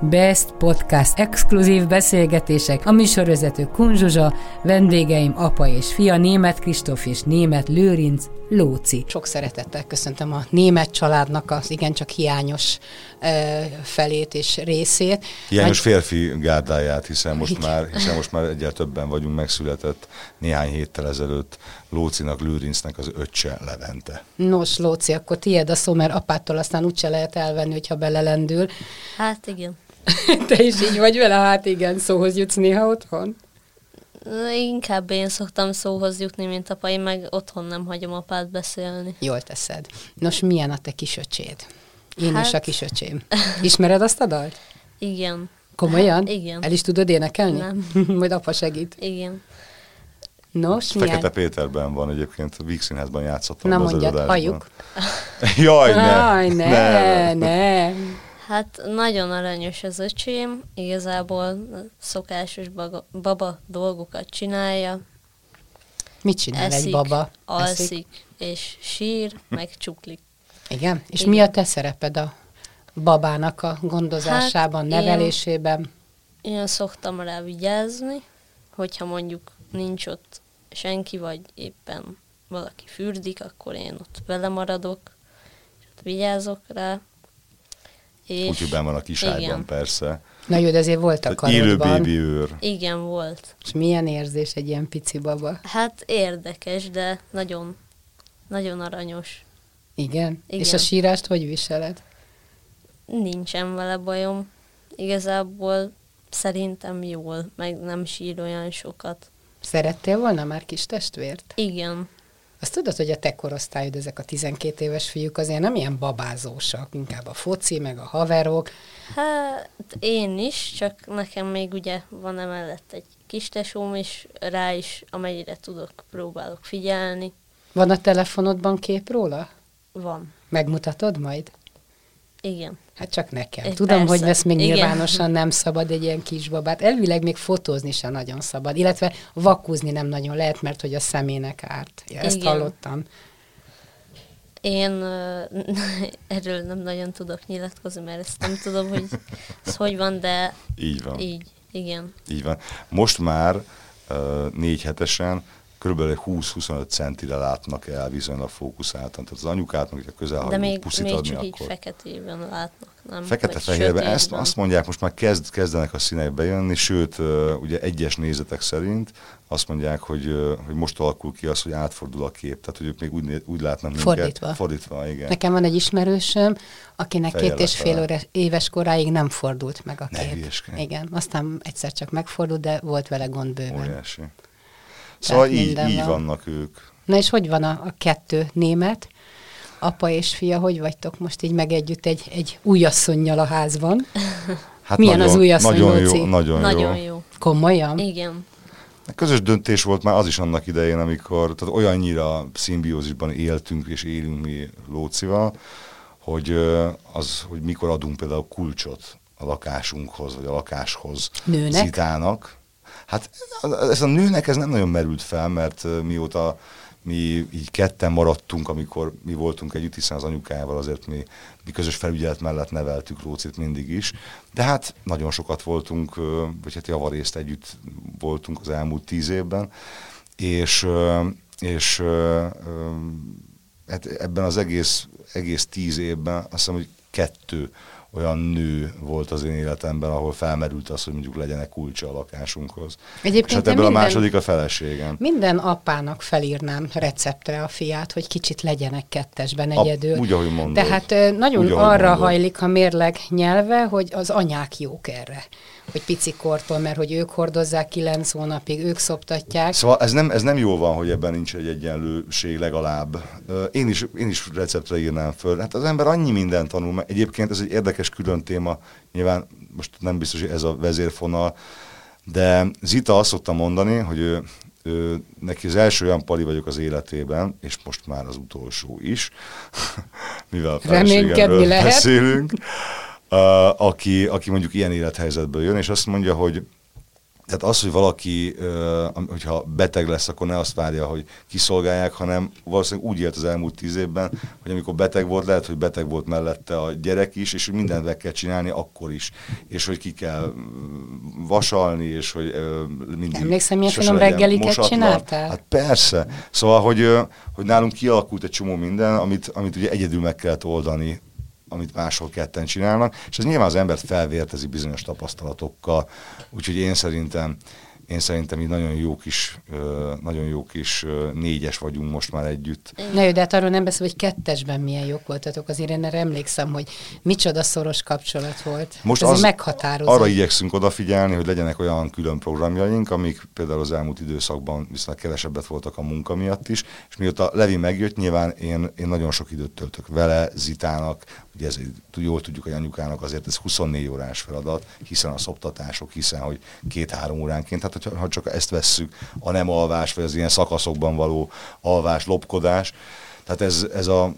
Best Podcast exkluzív beszélgetések, a műsorvezető Kunzsuzsa, vendégeim apa és fia, német Kristóf és német Lőrinc Lóci. Sok szeretettel köszöntöm a német családnak az igencsak hiányos ö, felét és részét. Hiányos Nagy... férfi gárdáját, hiszen most már, hiszen most már egyel többen vagyunk, megszületett néhány héttel ezelőtt Lócinak, Lőrincnek az öccse Levente. Nos, Lóci, akkor tiéd a szó, mert apától aztán úgyse lehet elvenni, hogyha belelendül. Hát igen. Te is így vagy vele? Hát igen, szóhoz jutsz néha otthon? Inkább én szoktam szóhoz jutni, mint apa, én meg otthon nem hagyom apát beszélni. Jól teszed. Nos, milyen a te kisöcséd? Én hát... is a kisöcsém. Ismered azt a dalt? Igen. Komolyan? Hát, igen. El is tudod énekelni? Nem. Majd apa segít. Igen. Nos, Fekete milyen? Péterben van egyébként, a Víg Színházban játszottam. Na az mondjad, halljuk. Jaj, ne! Jaj, ne, ne. ne. Hát nagyon aranyos az öcsém, igazából szokásos baga, baba dolgokat csinálja, Mit csinál eszik, egy baba? alszik, és sír, meg csuklik. Igen? És Igen. mi a te szereped a babának a gondozásában, Hát, nevelésében? Én szoktam rá vigyázni, hogyha mondjuk nincs ott senki, vagy éppen valaki fürdik, akkor én ott vele maradok, és ott vigyázok rá. És Úgyhogy benn van a kiságyban, igen. persze. Na jó, de azért volt a Élő karodban. bébi őr. Igen, volt. És milyen érzés egy ilyen pici baba? Hát érdekes, de nagyon, nagyon aranyos. Igen? Igen. És a sírást hogy viseled? Nincsen vele bajom. Igazából szerintem jól, meg nem sír olyan sokat. Szerettél volna már kis testvért? Igen, Azt tudod, hogy a te korosztályod, ezek a 12 éves fiúk azért nem ilyen babázósak, inkább a foci, meg a haverok. hát én is, csak nekem még ugye van emellett egy kis tesóm, és rá is, amennyire tudok, próbálok figyelni. Van a telefonodban kép róla? Van. Megmutatod majd? Igen. Hát csak nekem. Eh, Tudom, persze. hogy ezt még Igen. nyilvánosan nem szabad egy ilyen kisbabát. Elvileg még fotózni sem nagyon szabad, illetve vakúzni nem nagyon lehet, mert hogy a szemének árt. Ja, ezt Igen. hallottam. Én ö, erről nem nagyon tudok nyilatkozni, mert ezt nem tudom, hogy ez hogy van, de Így van. így, igen. Így van. Most már uh, négy hetesen körülbelül 20-25 centire látnak el viszonylag fókuszáltan. Tehát az anyukátnak, hogyha közel De még, puszit még adni, csak így akkor... feketében látnak, nem? Fekete-fehérben, ezt azt mondják, most már kezd, kezdenek a színek bejönni, sőt, ugye egyes nézetek szerint azt mondják, hogy, hogy most alakul ki az, hogy átfordul a kép, tehát hogy ők még úgy, úgy látnak minket. Fordítva. Fordítva, igen. Nekem van egy ismerősöm, akinek Fejjel két és fél óra- éves koráig nem fordult meg a Ne kép. hülyeskedj. Igen, aztán egyszer csak megfordult, de volt vele gond bőven. Óriási. Szóval így, így van. vannak ők. Na és hogy van a, a kettő német? Apa és fia, hogy vagytok most így meg együtt egy, egy újasszonynal a házban? Hát Milyen az új asszony, Nagyon Lóci? jó, nagyon, Nagyon jó. jó. Komolyan? Igen. Közös döntés volt már az is annak idején, amikor tehát olyannyira szimbiózisban éltünk és élünk mi Lócival, hogy az, hogy mikor adunk például kulcsot a lakásunkhoz, vagy a lakáshoz Nőnek? Zitának. Hát ez a nőnek ez nem nagyon merült fel, mert mióta mi így ketten maradtunk, amikor mi voltunk együtt, hiszen az anyukájával azért mi, mi közös felügyelet mellett neveltük Lócit mindig is. De hát nagyon sokat voltunk, vagy hát javarészt együtt voltunk az elmúlt tíz évben, és, és hát ebben az egész, egész tíz évben azt hiszem, hogy kettő olyan nő volt az én életemben, ahol felmerült az, hogy mondjuk legyenek kulcsa a lakásunkhoz. Egyébként és hát ebből minden- a második a feleségem. Minden apának felírnám receptre a fiát, hogy kicsit legyenek kettesben A- egyedül. úgy, ahogy mondod. Tehát nagyon Úgy, arra mondod. hajlik a mérleg nyelve, hogy az anyák jók erre. Hogy pici kortól, mert hogy ők hordozzák kilenc hónapig, ők szoptatják. Szóval ez nem, ez nem jó van, hogy ebben nincs egy egyenlőség legalább. Én is, én is receptre írnám föl. Hát az ember annyi mindent tanul. Egyébként ez egy érdekes külön téma. Nyilván most nem biztos, hogy ez a vezérfonal, De Zita azt szokta mondani, hogy ő, ő, neki az első olyan pali vagyok az életében, és most már az utolsó is, mivel a lehet. beszélünk, uh, aki, aki mondjuk ilyen élethelyzetből jön, és azt mondja, hogy tehát az, hogy valaki, hogyha beteg lesz, akkor ne azt várja, hogy kiszolgálják, hanem valószínűleg úgy élt az elmúlt tíz évben, hogy amikor beteg volt, lehet, hogy beteg volt mellette a gyerek is, és hogy mindent meg kell csinálni akkor is. És hogy ki kell vasalni, és hogy mindig... Emlékszem, milyen finom reggeliket csináltál? Hát persze. Szóval, hogy, hogy nálunk kialakult egy csomó minden, amit, amit ugye egyedül meg kellett oldani amit máshol ketten csinálnak, és ez nyilván az embert felvértezi bizonyos tapasztalatokkal, úgyhogy én szerintem én szerintem így nagyon jó kis, nagyon jó kis négyes vagyunk most már együtt. Na jó, de hát arról nem beszél, hogy kettesben milyen jók voltatok. Azért én erre emlékszem, hogy micsoda szoros kapcsolat volt. Most Ez az, meghatározó. Arra igyekszünk odafigyelni, hogy legyenek olyan külön programjaink, amik például az elmúlt időszakban viszont kevesebbet voltak a munka miatt is, és mióta Levi megjött, nyilván én, én nagyon sok időt töltök vele, Zitának, ugye ez, jól tudjuk, hogy anyukának azért ez 24 órás feladat, hiszen a szoptatások, hiszen, hogy két-három óránként, tehát ha csak ezt vesszük, a nem alvás, vagy az ilyen szakaszokban való alvás, lopkodás, tehát ez, ez a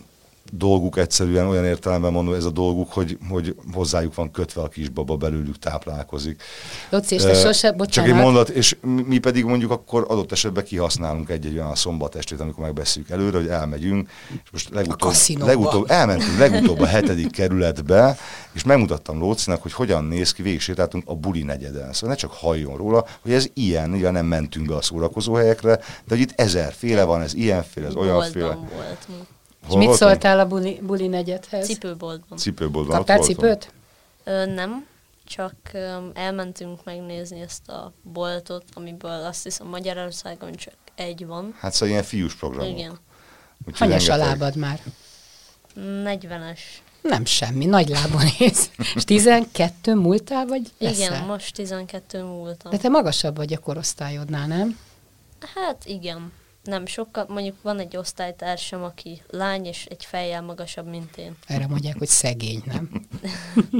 dolguk egyszerűen olyan értelemben mondom, ez a dolguk, hogy, hogy hozzájuk van kötve a kisbaba, belőlük táplálkozik. Loci, és te sose, bocsánat. Csak egy mondat, és mi pedig mondjuk akkor adott esetben kihasználunk egy-egy olyan szombat estét, amikor megbeszéljük előre, hogy elmegyünk, és most legutóbb, legutóbb elmentünk legutóbb a hetedik kerületbe, és megmutattam Lócinak, hogy hogyan néz ki, végigsétáltunk a buli negyeden. Szóval ne csak halljon róla, hogy ez ilyen, ugye nem mentünk be a szórakozó helyekre, de hogy itt ezerféle van, ez ilyenféle, ez olyanféle. Volt. És mit voltam? szóltál a buli, buli negyedhez? Cipőboltban. Cipőboltban. Kaptál cipőt? Ö, nem, csak ö, elmentünk megnézni ezt a boltot, amiből azt hiszem Magyarországon csak egy van. Hát szóval ilyen fiús programok. Igen. Hanyas a lábad már? 40-es. Nem semmi, nagy lábon néz. És 12 múltál, vagy leszel? Igen, most 12 múltam. De te magasabb vagy a korosztályodnál, nem? Hát igen nem sokkal, mondjuk van egy osztálytársam, aki lány, és egy fejjel magasabb, mint én. Erre mondják, hogy szegény, nem?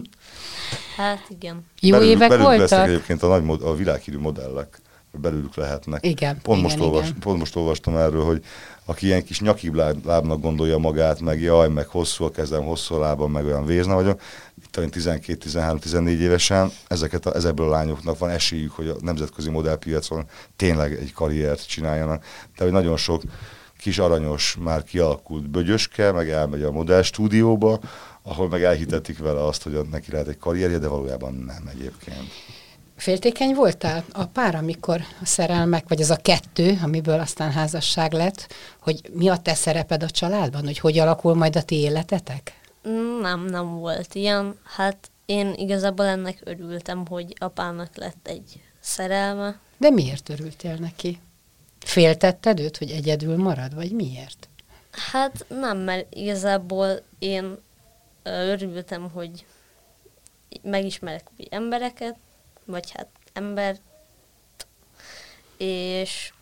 hát igen. Jó belül, évek belül voltak? egyébként a, nagy, a világhírű modellek, belőlük lehetnek. Igen, pont, igen, most olvas, igen. pont most olvastam erről, hogy aki ilyen kis nyakibb lábnak gondolja magát, meg jaj, meg hosszú a kezem, hosszú a lábam, meg olyan vézna vagyok, itt 12-13-14 évesen, ezeket a, ezekből a lányoknak van esélyük, hogy a nemzetközi modellpiacon tényleg egy karriert csináljanak. Hogy nagyon sok kis aranyos, már kialakult bögyöske, meg elmegy a modell stúdióba, ahol meg elhitetik vele azt, hogy neki lehet egy karrierje, de valójában nem egyébként. Féltékeny voltál a pár, amikor a szerelmek, vagy az a kettő, amiből aztán házasság lett, hogy mi a te szereped a családban, hogy hogy alakul majd a ti életetek? Nem, nem volt ilyen. Hát én igazából ennek örültem, hogy apának lett egy szerelme. De miért örültél neki? Féltetted őt, hogy egyedül marad, vagy miért? Hát nem, mert igazából én örültem, hogy megismerek új embereket, vagy hát ember, és...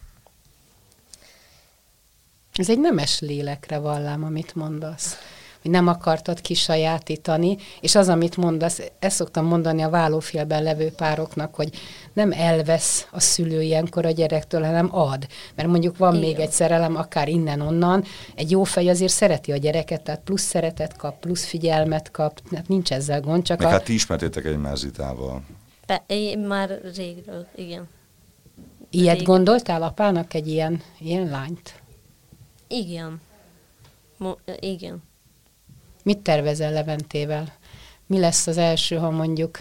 Ez egy nemes lélekre vallám, amit mondasz hogy nem akartad kisajátítani, és az, amit mondasz, ezt szoktam mondani a vállófélben levő pároknak, hogy nem elvesz a szülő ilyenkor a gyerektől, hanem ad. Mert mondjuk van Igen. még egy szerelem, akár innen-onnan, egy jó fej azért szereti a gyereket, tehát plusz szeretet kap, plusz figyelmet kap, hát nincs ezzel gond, csak Meg a... hát ti ismertétek egy Zitával. Be, én már régről, igen. Ilyet Régen. gondoltál apának egy ilyen, ilyen lányt? Igen. Mo- igen. Mit tervezel Leventével? Mi lesz az első, ha mondjuk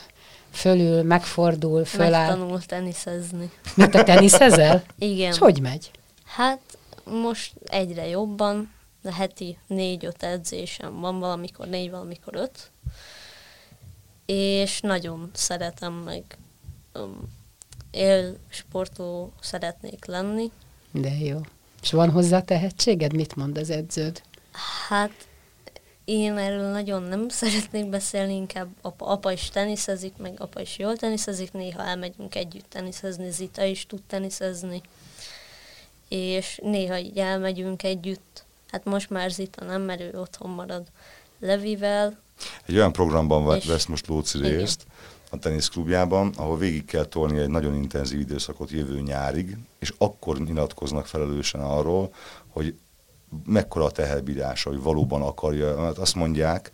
fölül, megfordul, föláll? Megtanul teniszezni. Mit te teniszezel? Igen. És hogy megy? Hát most egyre jobban, de heti négy-öt edzésem van, valamikor négy, valamikor öt. És nagyon szeretem meg um, él sportoló szeretnék lenni. De jó. És van hozzá tehetséged? Mit mond az edződ? Hát én erről nagyon nem szeretnék beszélni, inkább apa, apa is teniszezik, meg apa is jól teniszezik, néha elmegyünk együtt teniszezni, Zita is tud teniszezni, és néha így elmegyünk együtt. Hát most már Zita nem, mert ő otthon marad Levivel. Egy olyan programban vesz most Lóci részt, a teniszklubjában, ahol végig kell tolni egy nagyon intenzív időszakot jövő nyárig, és akkor nyilatkoznak felelősen arról, hogy mekkora a teherbírása, hogy valóban akarja, mert azt mondják,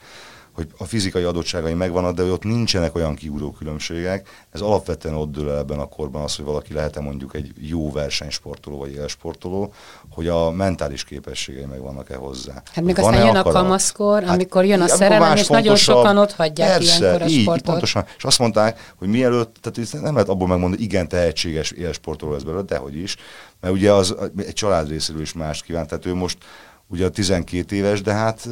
hogy a fizikai adottságai megvannak, de ott nincsenek olyan kiugró különbségek. Ez alapvetően ott dől el ebben a korban az, hogy valaki lehet-e mondjuk egy jó versenysportoló vagy élsportoló, hogy a mentális képességei megvannak-e hozzá. Hát még aztán jön a kamaszkor, hát, amikor jön a szerelem, és nagyon sokan ott hagyják persze, ilyenkor a így, sportot. pontosan. És azt mondták, hogy mielőtt, tehát nem lehet abból megmondani, igen, tehetséges élsportoló ez belőle, dehogy is, mert ugye az egy család részéről is más kívánt, tehát ő most ugye a 12 éves, de hát,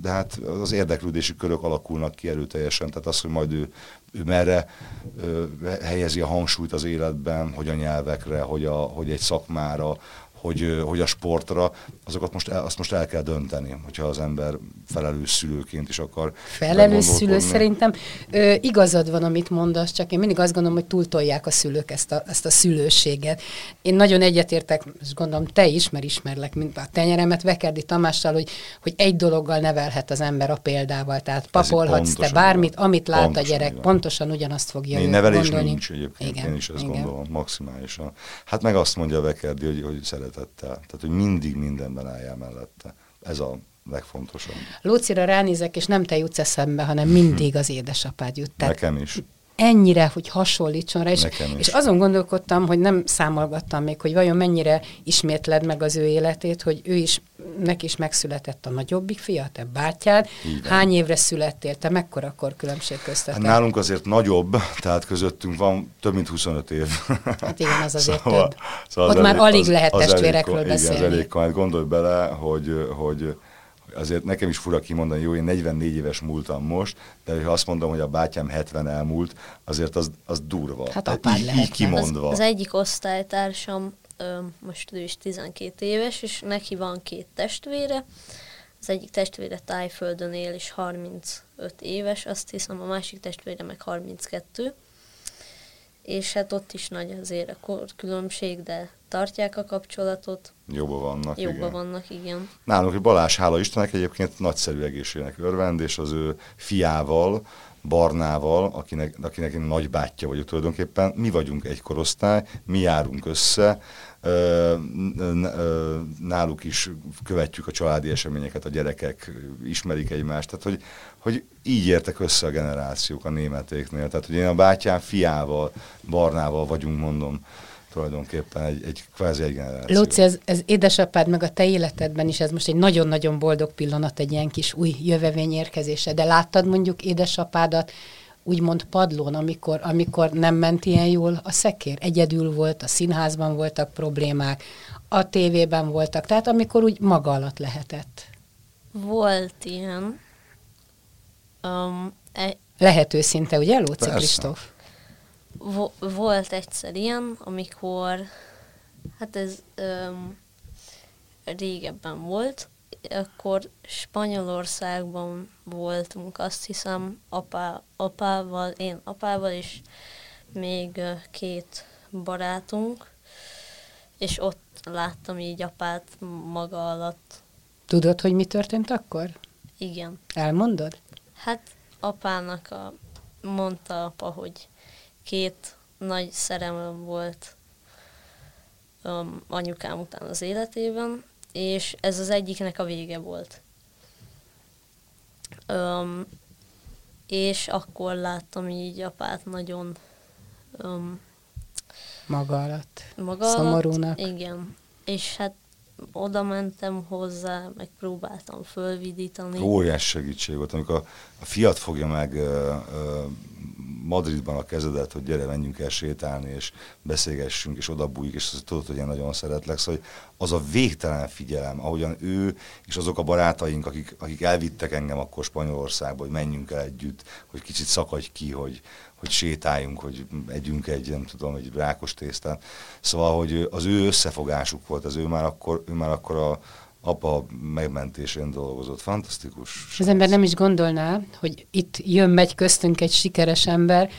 de hát az érdeklődési körök alakulnak ki erőteljesen, tehát az, hogy majd ő, ő merre ö, helyezi a hangsúlyt az életben, hogy a nyelvekre, hogy, a, hogy egy szakmára, hogy, hogy a sportra, azokat most el, azt most el kell dönteni, hogyha az ember felelős szülőként is akar. Felelős szülő szerintem ö, igazad van, amit mondasz, csak én mindig azt gondolom, hogy túltolják a szülők ezt a, ezt a szülőséget. Én nagyon egyetértek, és gondolom te is, mert ismerlek, mint a tenyeremet, Vekerdi Tamással, hogy, hogy egy dologgal nevelhet az ember a példával. Tehát papolhatsz te bármit, amit lát a gyerek, van. pontosan ugyanazt fogja Én nevelés gondolni. nincs egyébként, igen, én is ezt igen. gondolom maximálisan. Hát meg azt mondja Vekerdi, hogy, hogy szeret szeretettel. Tehát, hogy mindig mindenben álljál mellette. Ez a legfontosabb. Lócira ránézek, és nem te jutsz eszembe, hanem mindig az édesapád jut. Tehát Nekem is ennyire, hogy hasonlítson rá, és, és azon gondolkodtam, hogy nem számolgattam még, hogy vajon mennyire ismétled meg az ő életét, hogy ő is, neki is megszületett a nagyobbik fia, te bátyád. Hány évre születtél, te mekkora akkor különbség köztetek? Hát nálunk azért nagyobb, tehát közöttünk van több mint 25 év. Hát igen, az azért szóval, több. Szóval Ott az már elég, alig az, lehet az testvérekről elég, beszélni. Igen, az elég, majd gondolj bele, hogy, hogy azért nekem is fura kimondani, jó, én 44 éves múltam most, de ha azt mondom, hogy a bátyám 70 elmúlt, azért az, az durva. Hát apád így, így kimondva. Az, az egyik osztálytársam, most ő is 12 éves, és neki van két testvére, az egyik testvére Tájföldön él, és 35 éves, azt hiszem a másik testvére meg 32, és hát ott is nagy azért a különbség, de tartják a kapcsolatot. Jobban vannak, Jobban igen. vannak, igen. Nálunk, Balázs, hála Istennek egyébként nagyszerű egészségnek örvend, és az ő fiával, Barnával, akinek, akinek én nagybátyja vagyok tulajdonképpen, mi vagyunk egy korosztály, mi járunk össze, náluk is követjük a családi eseményeket, a gyerekek ismerik egymást, tehát hogy, hogy így értek össze a generációk a németéknél. Tehát, hogy én a bátyám fiával, Barnával vagyunk, mondom, tulajdonképpen egy, egy kvázi egy generáció. Lóci, ez, ez édesapád meg a te életedben is, ez most egy nagyon-nagyon boldog pillanat, egy ilyen kis új jövevény érkezése, de láttad mondjuk édesapádat úgymond padlón, amikor, amikor nem ment ilyen jól a szekér? Egyedül volt, a színházban voltak problémák, a tévében voltak, tehát amikor úgy maga alatt lehetett. Volt ilyen. Um, e- Lehet őszinte, ugye, Lóci Kristóf? Vo- volt egyszer ilyen, amikor, hát ez um, régebben volt, akkor Spanyolországban voltunk, azt hiszem, apá, apával, én apával, és még két barátunk, és ott láttam így apát maga alatt. Tudod, hogy mi történt akkor? Igen. Elmondod? Hát apának a, mondta apa, hogy két nagy szerelem volt um, anyukám után az életében, és ez az egyiknek a vége volt. Um, és akkor láttam így apát nagyon um, maga alatt, maga szomorúnak. Alatt, igen. És hát oda mentem hozzá, meg próbáltam fölvidítani. Óriás segítség volt, amikor a, fiat fogja meg Madridban a kezedet, hogy gyere, menjünk el sétálni, és beszélgessünk, és oda bújik, és tudod, hogy én nagyon szeretlek, szóval az a végtelen figyelem, ahogyan ő és azok a barátaink, akik, akik elvittek engem akkor Spanyolországba, hogy menjünk el együtt, hogy kicsit szakadj ki, hogy, hogy sétáljunk, hogy együnk egy, nem tudom, egy rákos tésztát. Szóval, hogy az ő összefogásuk volt, az ő már akkor, ő már akkor a, apa megmentésén dolgozott. Fantasztikus. Az ember nem is gondolná, hogy itt jön-megy köztünk egy sikeres ember,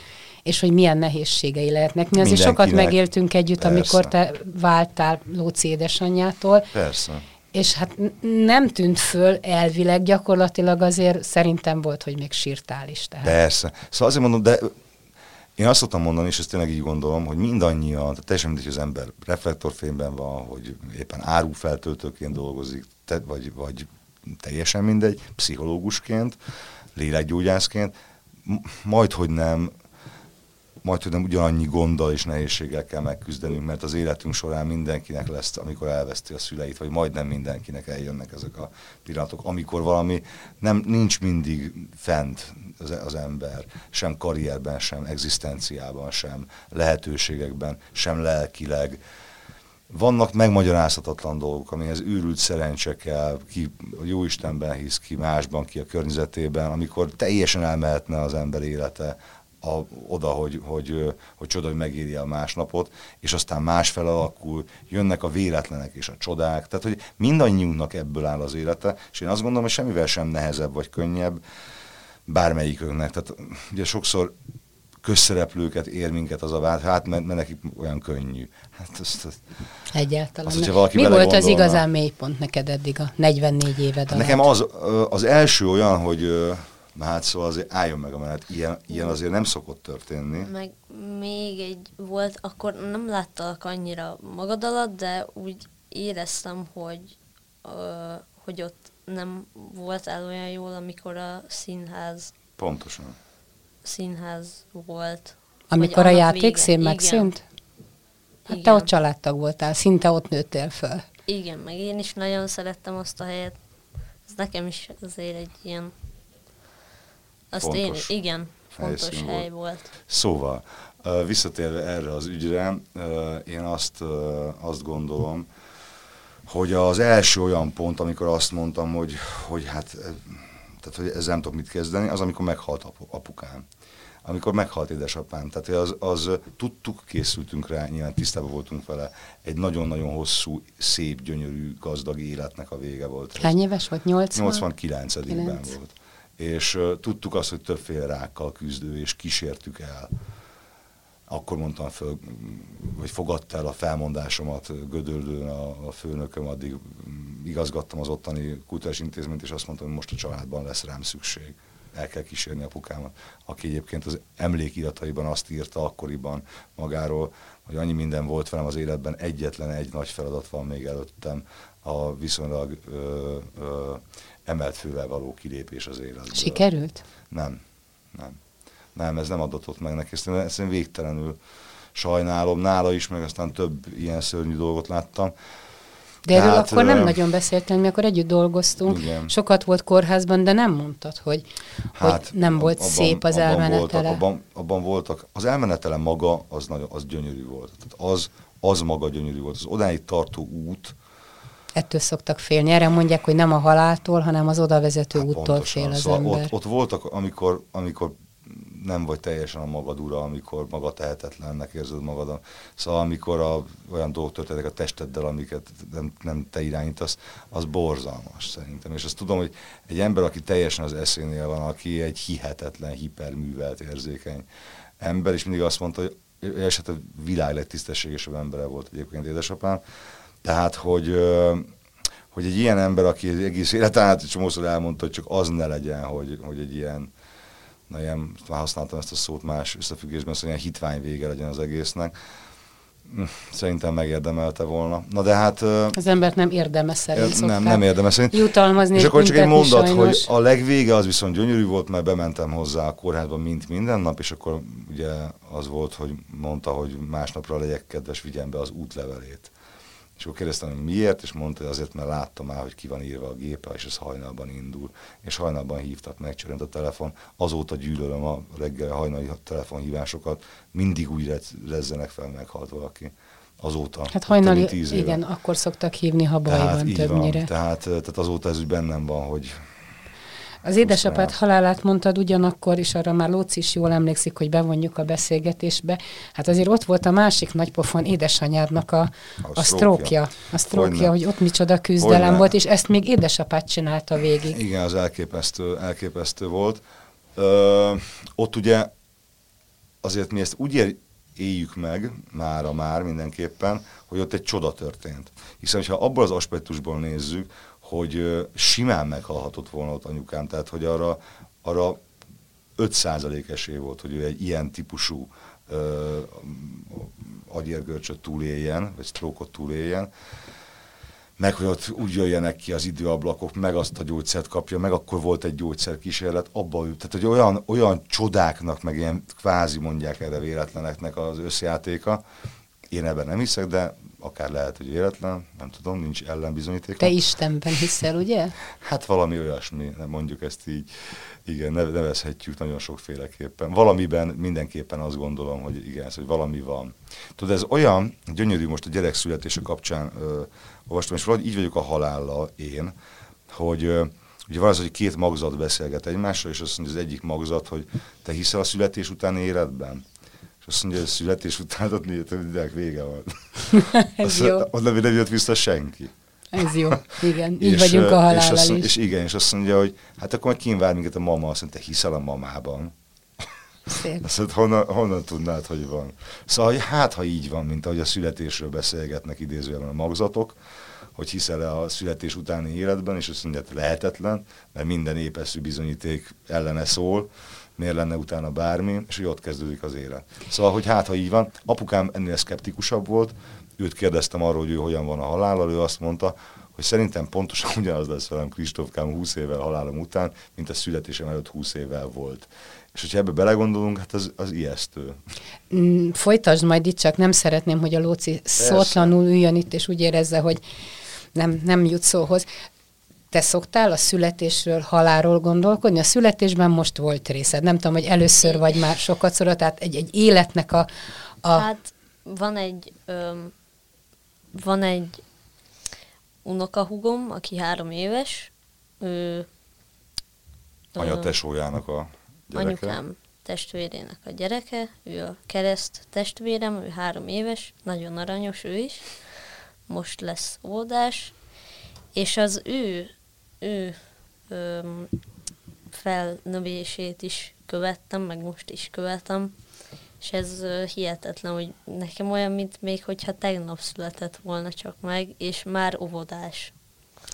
és hogy milyen nehézségei lehetnek. Mi azért sokat megéltünk együtt, Persze. amikor te váltál Lóci édesanyjától. Persze. És hát nem tűnt föl elvileg, gyakorlatilag azért szerintem volt, hogy még sírtál is. Tehát. Persze. Szóval azért mondom, de én azt szoktam mondani, és ezt tényleg így gondolom, hogy mindannyian, tehát teljesen mindegy, hogy az ember reflektorfényben van, hogy éppen árufeltöltőként dolgozik, te, vagy, vagy teljesen mindegy, pszichológusként, lélekgyógyászként, majd, hogy nem majd nem ugyanannyi gonddal és nehézséggel kell megküzdenünk, mert az életünk során mindenkinek lesz, amikor elveszti a szüleit, vagy majdnem mindenkinek eljönnek ezek a pillanatok, amikor valami nem, nincs mindig fent az, az ember, sem karrierben, sem egzisztenciában, sem lehetőségekben, sem lelkileg. Vannak megmagyarázhatatlan dolgok, amihez őrült szerencse kell, ki a jó Istenben hisz, ki másban, ki a környezetében, amikor teljesen elmehetne az ember élete, a, oda, hogy, hogy, hogy csoda, hogy megéri a másnapot, és aztán másfel alakul, jönnek a véletlenek és a csodák, tehát hogy mindannyiunknak ebből áll az élete, és én azt gondolom, hogy semmivel sem nehezebb vagy könnyebb bármelyikünknek. Tehát ugye sokszor közszereplőket ér minket az a vád, hát mert, mert nekik olyan könnyű. Hát azt, azt, Egyáltalán. Azt, valaki Mi volt az igazán mélypont neked eddig a 44 éved alatt? Nekem az, az első olyan, hogy Na hát szóval azért álljon meg a menet, ilyen, ilyen azért nem szokott történni. Meg még egy volt, akkor nem láttalak annyira magad alatt, de úgy éreztem, hogy, ö, hogy ott nem volt el olyan jól, amikor a színház... Pontosan. Színház volt. Amikor a játékszín megszűnt? Hát Igen. te ott családtag voltál, szinte ott nőttél föl. Igen, meg én is nagyon szerettem azt a helyet. Ez nekem is azért egy ilyen azt fontos én, igen, fontos hely volt. volt. Szóval, visszatérve erre az ügyre, én azt, azt gondolom, hogy az első olyan pont, amikor azt mondtam, hogy, hogy hát, tehát, hogy ezzel nem tudok mit kezdeni, az, amikor meghalt apukám. Amikor meghalt édesapám. Tehát az, az tudtuk, készültünk rá, nyilván tisztában voltunk vele. Egy nagyon-nagyon hosszú, szép, gyönyörű, gazdag életnek a vége volt. Hány éves volt? 80? 89-ben volt és tudtuk azt, hogy többféle rákkal küzdő, és kísértük el. Akkor mondtam föl, vagy fogadta el a felmondásomat Gödöldőn a, a főnököm, addig igazgattam az ottani kultúrás intézményt, és azt mondtam, hogy most a családban lesz rám szükség. El kell kísérni apukámat, aki egyébként az emlékirataiban azt írta akkoriban magáról, hogy annyi minden volt velem az életben, egyetlen egy nagy feladat van még előttem, a viszonylag ö, ö, emelt fővel való kilépés az életből. Sikerült? Nem, nem. Nem, ez nem adatott meg neki. Ezt én, ezt én végtelenül sajnálom. Nála is, meg aztán több ilyen szörnyű dolgot láttam. De erről Tehát, akkor nem nagyon beszéltem, mi akkor együtt dolgoztunk. Igen. Sokat volt kórházban, de nem mondtad, hogy, hát, hogy nem volt abban, szép az abban elmenetele. Voltak, abban, abban voltak. Az elmenetele maga az, nagyon, az gyönyörű volt. Tehát az, az maga gyönyörű volt. Az odáig tartó út, ettől szoktak félni. Erre mondják, hogy nem a haláltól, hanem az odavezető hát úttól pontosan. fél az szóval ember. Ott, ott voltak, amikor, amikor nem vagy teljesen a magad ura, amikor maga tehetetlennek érzed magad. Szóval amikor a, olyan dolgok történtek a testeddel, amiket nem, nem te irányítasz, az borzalmas szerintem. És azt tudom, hogy egy ember, aki teljesen az eszénél van, aki egy hihetetlen, hiperművelt, érzékeny ember, és mindig azt mondta, hogy esetleg a világ legtisztességesebb embere volt egyébként édesapám, tehát, hogy, hogy egy ilyen ember, aki egész életen át csomószor elmondta, hogy csak az ne legyen, hogy, hogy egy ilyen, na ilyen, már használtam ezt a szót más összefüggésben, szóval ilyen hitvány vége legyen az egésznek. Hm, szerintem megérdemelte volna. Na de hát... Az embert nem érdemes szerint Nem, nem érdemes szerint. Jutalmazni és akkor csak egy mondat, sajnos. hogy a legvége az viszont gyönyörű volt, mert bementem hozzá a kórházba mint minden nap, és akkor ugye az volt, hogy mondta, hogy másnapra legyek kedves, vigyem be az útlevelét. És akkor kérdeztem, hogy miért, és mondta, hogy azért, mert láttam már, hogy ki van írva a gépe, és ez hajnalban indul. És hajnalban hívtak, megcsörönt a telefon. Azóta gyűlölöm a reggel hajnali telefonhívásokat, mindig úgy rezzenek fel, meghalt valaki. Azóta. Hát hajnali, igen, akkor szoktak hívni, ha baj tehát van többnyire. Van. Tehát, tehát azóta ez úgy bennem van, hogy az édesapád halálát mondtad ugyanakkor, és arra már Lóci is jól emlékszik, hogy bevonjuk a beszélgetésbe. Hát azért ott volt a másik nagypofon édesanyádnak a, a, a sztrókja. A sztrókja, hogy ott micsoda küzdelem Hogyne. volt, és ezt még édesapád csinálta végig. Igen, az elképesztő, elképesztő volt. Ö, ott ugye azért mi ezt úgy éljük meg, mára már mindenképpen, hogy ott egy csoda történt. Hiszen, ha abból az aspektusból nézzük, hogy simán meghalhatott volna ott anyukám, tehát hogy arra, arra 5% esély volt, hogy ő egy ilyen típusú ö, agyérgörcsöt túléljen, vagy sztrókot túléljen, meg hogy ott úgy jöjjenek ki az időablakok, meg azt a gyógyszert kapja, meg akkor volt egy gyógyszerkísérlet, abba ült. Tehát, hogy olyan, olyan csodáknak, meg ilyen kvázi mondják erre véletleneknek az összjátéka, én ebben nem hiszek, de akár lehet, hogy véletlen, nem tudom, nincs ellenbizonyíték. Te Istenben hiszel, ugye? Hát valami olyasmi, mondjuk ezt így, igen, nevezhetjük nagyon sokféleképpen. Valamiben mindenképpen azt gondolom, hogy igen, hogy valami van. Tudod, ez olyan gyönyörű most a gyerek születése kapcsán ö, olvastam, és valahogy így vagyok a halállal én, hogy ö, ugye van az, hogy két magzat beszélget egymással, és azt mondja az egyik magzat, hogy te hiszel a születés utáni életben? Azt mondja, hogy születés után ott mindenek vége van. Ez azt, jó. Onnan nem jött vissza senki. Ez jó, igen, így és, vagyunk a halállal és, azt, is. és igen, és azt mondja, hogy hát akkor majd kínvár minket a mama, azt mondja, te hiszel a mamában. Szép. Azt mondja, honnan, honnan tudnád, hogy van? Szóval, hogy hát, ha így van, mint ahogy a születésről beszélgetnek idézőjelben a magzatok, hogy hiszel-e a születés utáni életben, és azt mondja, lehetetlen, mert minden épeszű bizonyíték ellene szól, miért lenne utána bármi, és hogy ott kezdődik az élet. Szóval, hogy hát, ha így van, apukám ennél szkeptikusabb volt, őt kérdeztem arról, hogy ő hogyan van a halállal, ő azt mondta, hogy szerintem pontosan ugyanaz lesz velem Kristófkám 20 évvel halálom után, mint a születésem előtt 20 évvel volt. És hogyha ebbe belegondolunk, hát az, az ijesztő. Mm, folytasd majd itt, csak nem szeretném, hogy a Lóci szótlanul üljön itt, és úgy érezze, hogy nem, nem jut szóhoz. Te szoktál a születésről, halálról gondolkodni? A születésben most volt részed. Nem tudom, hogy először vagy már sokat szorra, tehát egy, egy életnek a, a... Hát van egy, öm, van egy unokahugom, aki három éves. Ő, Anya tesójának a gyereke? Anyukám testvérének a gyereke, ő a kereszt testvérem, ő három éves, nagyon aranyos ő is, most lesz óvodás, és az ő ő öm, felnövését is követtem, meg most is követem, és ez ö, hihetetlen, hogy nekem olyan, mint még hogyha tegnap született volna csak meg, és már óvodás.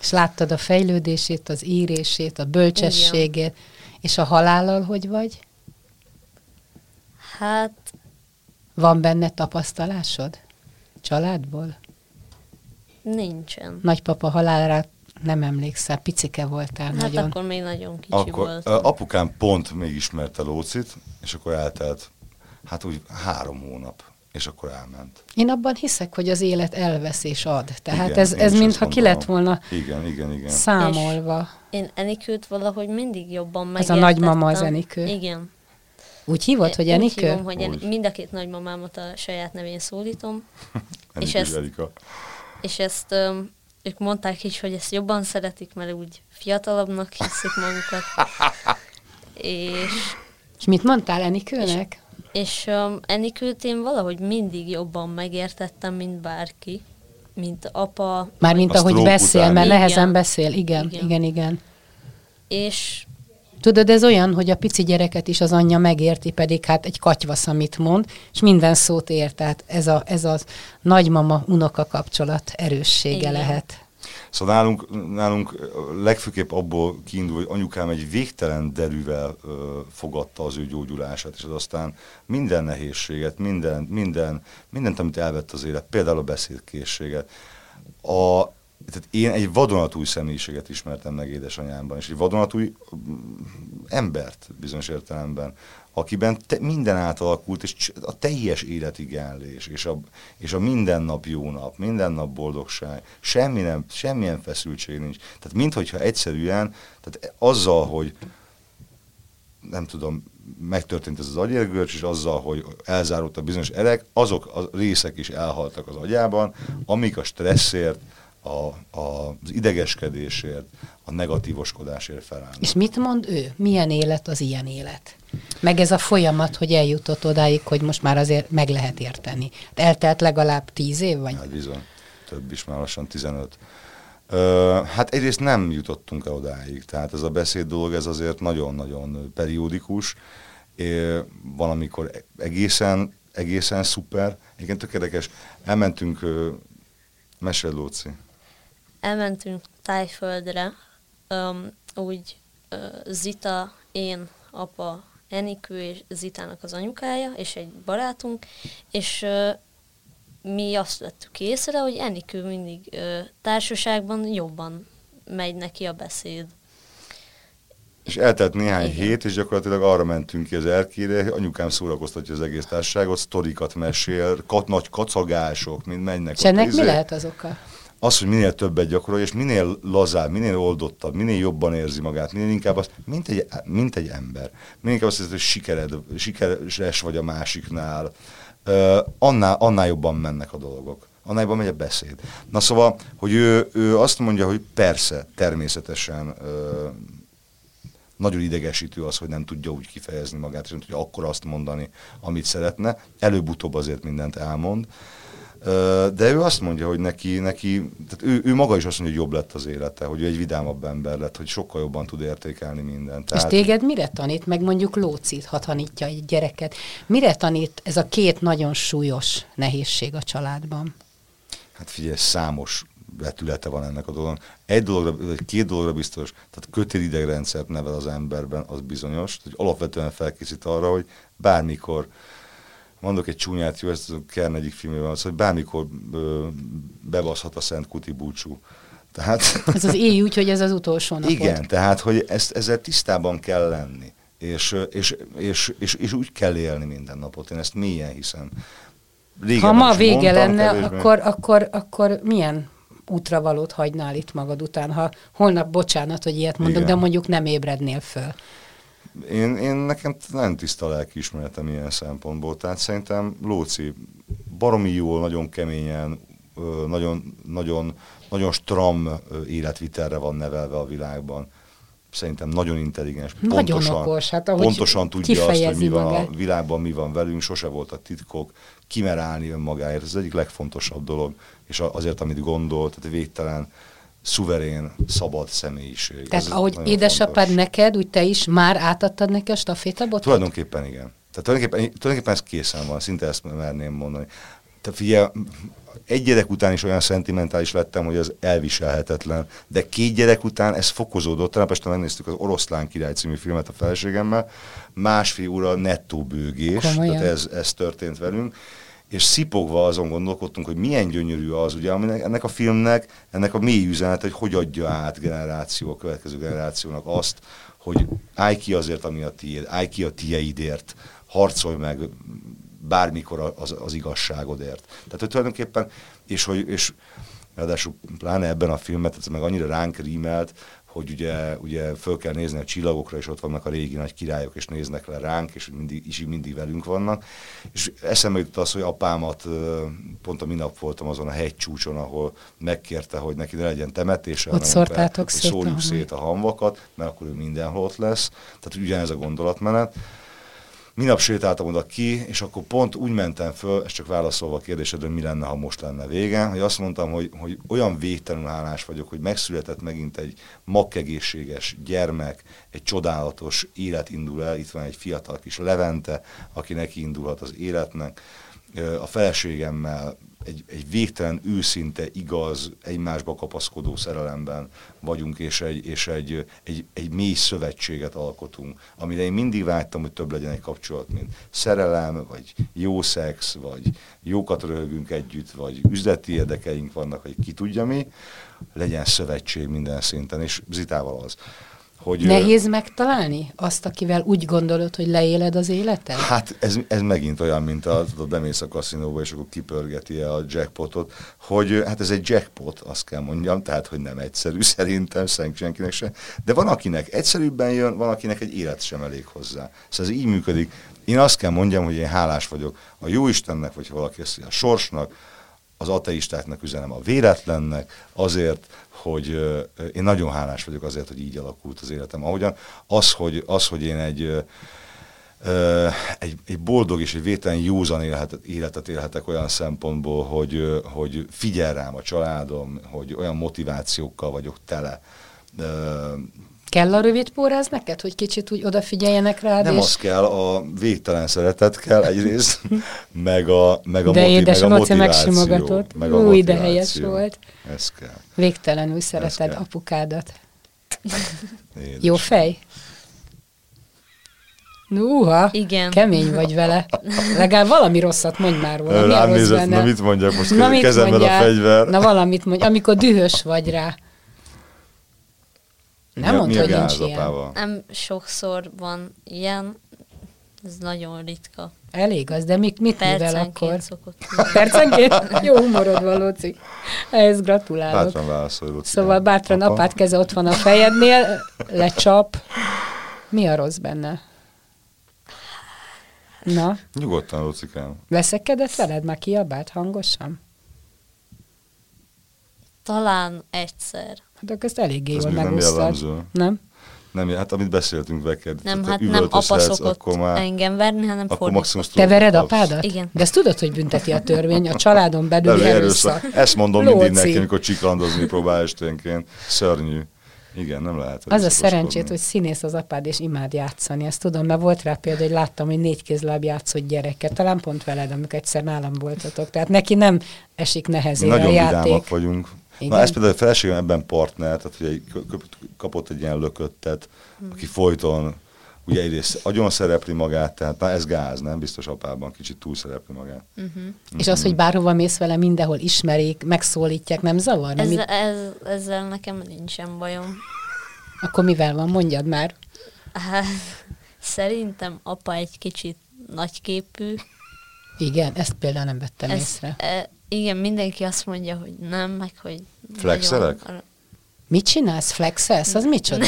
És láttad a fejlődését, az írését, a bölcsességét, Igen. és a halállal hogy vagy? Hát... Van benne tapasztalásod? Családból? Nincsen. Nagypapa halálára nem emlékszel, picike voltál hát nagyon. akkor még nagyon kicsi akkor, voltam. Apukám pont még ismerte Lócit, és akkor eltelt, hát úgy három hónap, és akkor elment. Én abban hiszek, hogy az élet elvesz és ad. Tehát igen, ez, ez mintha ki lett volna igen, igen, igen. számolva. És én Enikőt valahogy mindig jobban megértettem. Ez a nagymama az Enikő? Igen. Úgy hívod, hogy Enikő? Úgy hívom, hogy en, mind a két nagymamámat a saját nevén szólítom. és, ezt, és ezt um, ők mondták is, hogy ezt jobban szeretik, mert úgy fiatalabbnak hiszik magukat. és, és mit mondtál Enikőnek? És, és um, Enikőt én valahogy mindig jobban megértettem, mint bárki. Mint apa. Már mint ahogy beszél, után. mert nehezen igen. beszél. Igen, igen, igen, igen. És Tudod, ez olyan, hogy a pici gyereket is az anyja megérti, pedig hát egy katyvasz, amit mond, és minden szót ért. Tehát ez, a, ez az nagymama-unoka kapcsolat erőssége Igen. lehet. Szóval nálunk, nálunk legfőképp abból kiindul, hogy anyukám egy végtelen derűvel ö, fogadta az ő gyógyulását, és az aztán minden nehézséget, minden, minden, mindent, amit elvett az élet, például a beszédkészséget, a, tehát én egy vadonatúj személyiséget ismertem meg édesanyámban, és egy vadonatúj mm, embert bizonyos értelemben, akiben te, minden átalakult, és a teljes életigállés, és a, és a minden nap jó nap, minden nap boldogság, semmi nem, semmilyen feszültség nincs. Tehát minthogyha egyszerűen, tehát azzal, hogy nem tudom, megtörtént ez az agyérgörcs, és azzal, hogy elzárult bizonyos erek, azok a részek is elhaltak az agyában, amik a stresszért, a, a, az idegeskedésért, a negatívoskodásért felállnak. És mit mond ő? Milyen élet az ilyen élet? Meg ez a folyamat, hogy eljutott odáig, hogy most már azért meg lehet érteni. Eltelt legalább tíz év, vagy? Hát bizony, több is, már lassan 15. Ö, hát egyrészt nem jutottunk el odáig, tehát ez a beszéd dolog, ez azért nagyon-nagyon periódikus. É, van, amikor egészen, egészen szuper. Igen, tökéletes. Elmentünk, mesélj Lóci elmentünk Tájföldre, um, úgy uh, Zita, én, apa Enikő és Zitának az anyukája, és egy barátunk, és ö, mi azt vettük észre, hogy Enikő mindig ö, társaságban jobban megy neki a beszéd. És eltelt néhány Igen. hét, és gyakorlatilag arra mentünk ki az erkére, anyukám szórakoztatja az egész társaságot, sztorikat mesél, kat, nagy kacagások, mind mennek. És ennek mi lehet az oka? Az, hogy minél többet gyakorol, és minél lazább, minél oldottabb, minél jobban érzi magát, minél inkább azt, mint egy, mint egy ember. Minél inkább azt hiszed, hogy sikered, sikeres vagy a másiknál, uh, annál, annál jobban mennek a dolgok. Annál jobban megy a beszéd. Na szóval, hogy ő, ő azt mondja, hogy persze, természetesen uh, nagyon idegesítő az, hogy nem tudja úgy kifejezni magát, és nem tudja akkor azt mondani, amit szeretne. Előbb-utóbb azért mindent elmond. Ö, De ő azt mondja, hogy neki, neki tehát ő, ő maga is azt mondja, hogy jobb lett az élete, hogy ő egy vidámabb ember lett, hogy sokkal jobban tud értékelni mindent. És téged mire tanít, meg mondjuk Lócit, ha tanítja egy gyereket, mire tanít ez a két nagyon súlyos nehézség a családban? Hát figyelj, számos vetülete van ennek a dolognak. Egy dologra, vagy két dologra biztos, tehát kötélidegrendszert nevel az emberben, az bizonyos, hogy alapvetően felkészít arra, hogy bármikor, mondok egy csúnyát, jó, ezt a Kern egyik filmében az, hogy bármikor ö, bebaszhat a Szent Kuti búcsú. Tehát, Ez az éj úgy, hogy ez az utolsó napod. igen, tehát, hogy ezt, ezzel tisztában kell lenni. És, és, és, és, és úgy kell élni minden napot. Én ezt mélyen hiszem. Régen Ha ma vége mondtam, lenne, kevésbé. akkor, akkor, akkor milyen útravalót hagynál itt magad után, ha holnap, bocsánat, hogy ilyet mondok, Igen. de mondjuk nem ébrednél föl. Én, én nekem nem tiszta lelkiismeretem ilyen szempontból, tehát szerintem Lóci baromi jól, nagyon keményen, nagyon, nagyon, nagyon stram életvitelre van nevelve a világban. Szerintem nagyon intelligens, Nagyon pontosan, okos, hát pontosan tudja azt, hogy mi van magát. a világban, mi van velünk, sose voltak titkok, kimer állni önmagáért, ez az egyik legfontosabb dolog, és azért, amit gondol, tehát végtelen, szuverén, szabad személyiség. Tehát Ez ahogy édesapád fontos. neked, úgy te is már átadtad neki a stafétabotot? Tulajdonképpen igen. Tehát tulajdonképpen, tulajdonképpen ez készen van, szinte ezt merném mondani. Te figyelj, egy gyerek után is olyan szentimentális lettem, hogy ez elviselhetetlen, de két gyerek után ez fokozódott. Tegnap este megnéztük az Oroszlán király című filmet a feleségemmel, másfél óra nettó bőgés, Komolyan? tehát ez, ez történt velünk, és szipogva azon gondolkodtunk, hogy milyen gyönyörű az, ugye, aminek, ennek a filmnek, ennek a mély üzenet, hogy hogy adja át generáció, a következő generációnak azt, hogy állj ki azért, ami a tiéd, állj ki a tieidért, harcolj meg bármikor az, az igazságodért. Tehát, hogy tulajdonképpen, és hogy, és ráadásul pláne ebben a filmet, ez meg annyira ránk rímelt, hogy ugye, ugye föl kell nézni a csillagokra, és ott vannak a régi nagy királyok, és néznek le ránk, és mindig, is mindig velünk vannak. És eszembe jutott az, hogy apámat, pont a minap voltam azon a hegycsúcson, ahol megkérte, hogy neki ne legyen temetése, Ott szórtátok hogy szét a szórjuk szét a hamvakat, mert akkor ő mindenhol ott lesz. Tehát ugyanez a gondolatmenet. Minap sétáltam oda ki, és akkor pont úgy mentem föl, és csak válaszolva a kérdésedre, mi lenne, ha most lenne vége, hogy azt mondtam, hogy, hogy olyan végtelenül hálás vagyok, hogy megszületett megint egy makkegészséges gyermek, egy csodálatos élet indul el, itt van egy fiatal kis Levente, aki neki indulhat az életnek, a feleségemmel egy, egy végtelen, őszinte, igaz, egymásba kapaszkodó szerelemben vagyunk, és egy, és egy, egy, egy mély szövetséget alkotunk, amire én mindig vágytam, hogy több legyen egy kapcsolat, mint szerelem, vagy jó szex, vagy jókat röhögünk együtt, vagy üzleti érdekeink vannak, vagy ki tudja mi, legyen szövetség minden szinten, és Zitával az. Hogy, Nehéz megtalálni azt, akivel úgy gondolod, hogy leéled az életed? Hát ez, ez megint olyan, mint a, tudod, bemész a kaszinóba, és akkor kipörgeti a jackpotot, hogy hát ez egy jackpot, azt kell mondjam, tehát, hogy nem egyszerű szerintem, szerint senkinek sem. De van, akinek egyszerűbben jön, van, akinek egy élet sem elég hozzá. Szóval ez így működik. Én azt kell mondjam, hogy én hálás vagyok a Jóistennek, vagy ha valaki a sorsnak, az ateistáknak üzenem a véletlennek, azért, hogy én nagyon hálás vagyok azért, hogy így alakult az életem. Ahogyan az, hogy, az, hogy én egy, egy, egy boldog és egy vételen józan életet, életet élhetek olyan szempontból, hogy, hogy figyel rám a családom, hogy olyan motivációkkal vagyok tele. Kell a rövid póráz neked, hogy kicsit úgy odafigyeljenek rád, nem és az kell, a végtelen szeretet kell egyrészt, meg a, meg a, de motiv, édes meg a motiváció. megsimogatott. Meg a Új, de helyes volt. Ez kell. Végtelenül szereted kell. apukádat. Édes. Jó fej? Núha, Igen. kemény vagy vele. Legalább valami rosszat mondj már róla. A Rám nézett, na mit mondjak, most Na, mit kezemben a mondjál? fegyver. Na valamit mondj, amikor dühös vagy rá. Nem Mi a- mondd, mi a hogy nincs ilyen. Nem sokszor van ilyen, ez nagyon ritka. Elég az, de mit, mit művel akkor? Percenként szokott. Percenként? Jó humorod van, Lóci. Ehhez gratulálok. Bátran válaszolj, Luci. Szóval bátran Apa? apád keze ott van a fejednél, lecsap. Mi a rossz benne? Na, Nyugodtan, Lucikám. veszekedett veled? Már kiabált hangosan? Talán egyszer. Hát akkor ezt eléggé Ez jól nem megúsztad. jellemző. Nem? Nem, hát amit beszéltünk veked. Nem, tehát hát nem apa szokott akkor már, engem verni, hanem akkor fordítva. maximum Te vered apádat? Igen. De ezt tudod, hogy bünteti a törvény, a családon Belül erőszak. erőszak. Ezt mondom mindig Lóci. neki, amikor csiklandozni próbál esténként. Szörnyű. Igen, nem lehet. Az a szerencsét, hogy színész az apád, és imád játszani. Ezt tudom, mert volt rá példa, hogy láttam, hogy négy kézláb játszott gyereket. Talán pont veled, amikor egyszer nálam voltatok. Tehát neki nem esik Mi nehezére nagyon a játék. vagyunk. Igen. Na ez például a feleségem ebben partner, tehát hogy egy, kap- kapott egy ilyen lököttet, Hmm. aki folyton ugye egyrészt agyon szerepli magát, tehát na ez gáz, nem? Biztos apában kicsit túl szerepli magát. Uh-huh. És az, hogy bárhova mész vele, mindenhol ismerik, megszólítják, nem zavar? Nem? Ezzel, ez, ezzel nekem nincsen bajom. Akkor mivel van? Mondjad már. Hát, szerintem apa egy kicsit nagyképű. Igen, ezt például nem vettem Ez, észre. e, igen, mindenki azt mondja, hogy nem, meg hogy... Flexelek? nagyon- Mit csinálsz? Flexelsz? Az micsoda?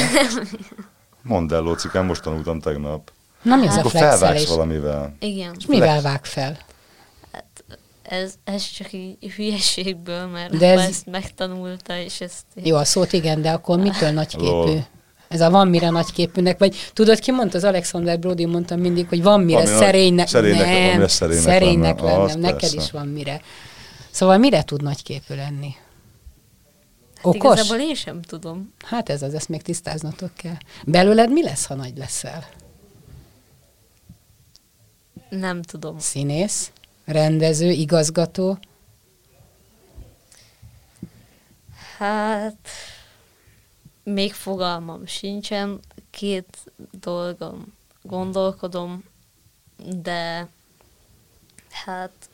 Mondd el, Lócikám, most tanultam tegnap. Na mi az a Akkor felvágsz flexelés? valamivel. Igen, És mivel vág fel? hát ez, ez csak így hülyeségből, mert De ez- ez... ezt megtanulta, és ezt... Jó, a szót igen, de akkor mitől nagyképű? Lol. Ez a van mire nagyképűnek, vagy tudod, ki mondta, az Alexander Brody mondta mindig, hogy van mire nagy- szerénynek, szerénynek- nem, van mire szerénynek szerénynek lennem. lennem, neked persze. is van mire. Szóval mire tud nagyképű lenni? Hát Okos? igazából én sem tudom. Hát ez az, ezt még tisztáznatok kell. Belőled mi lesz, ha nagy leszel? Nem tudom. Színész, rendező, igazgató? Hát, még fogalmam sincsen, két dolgom gondolkodom, de hát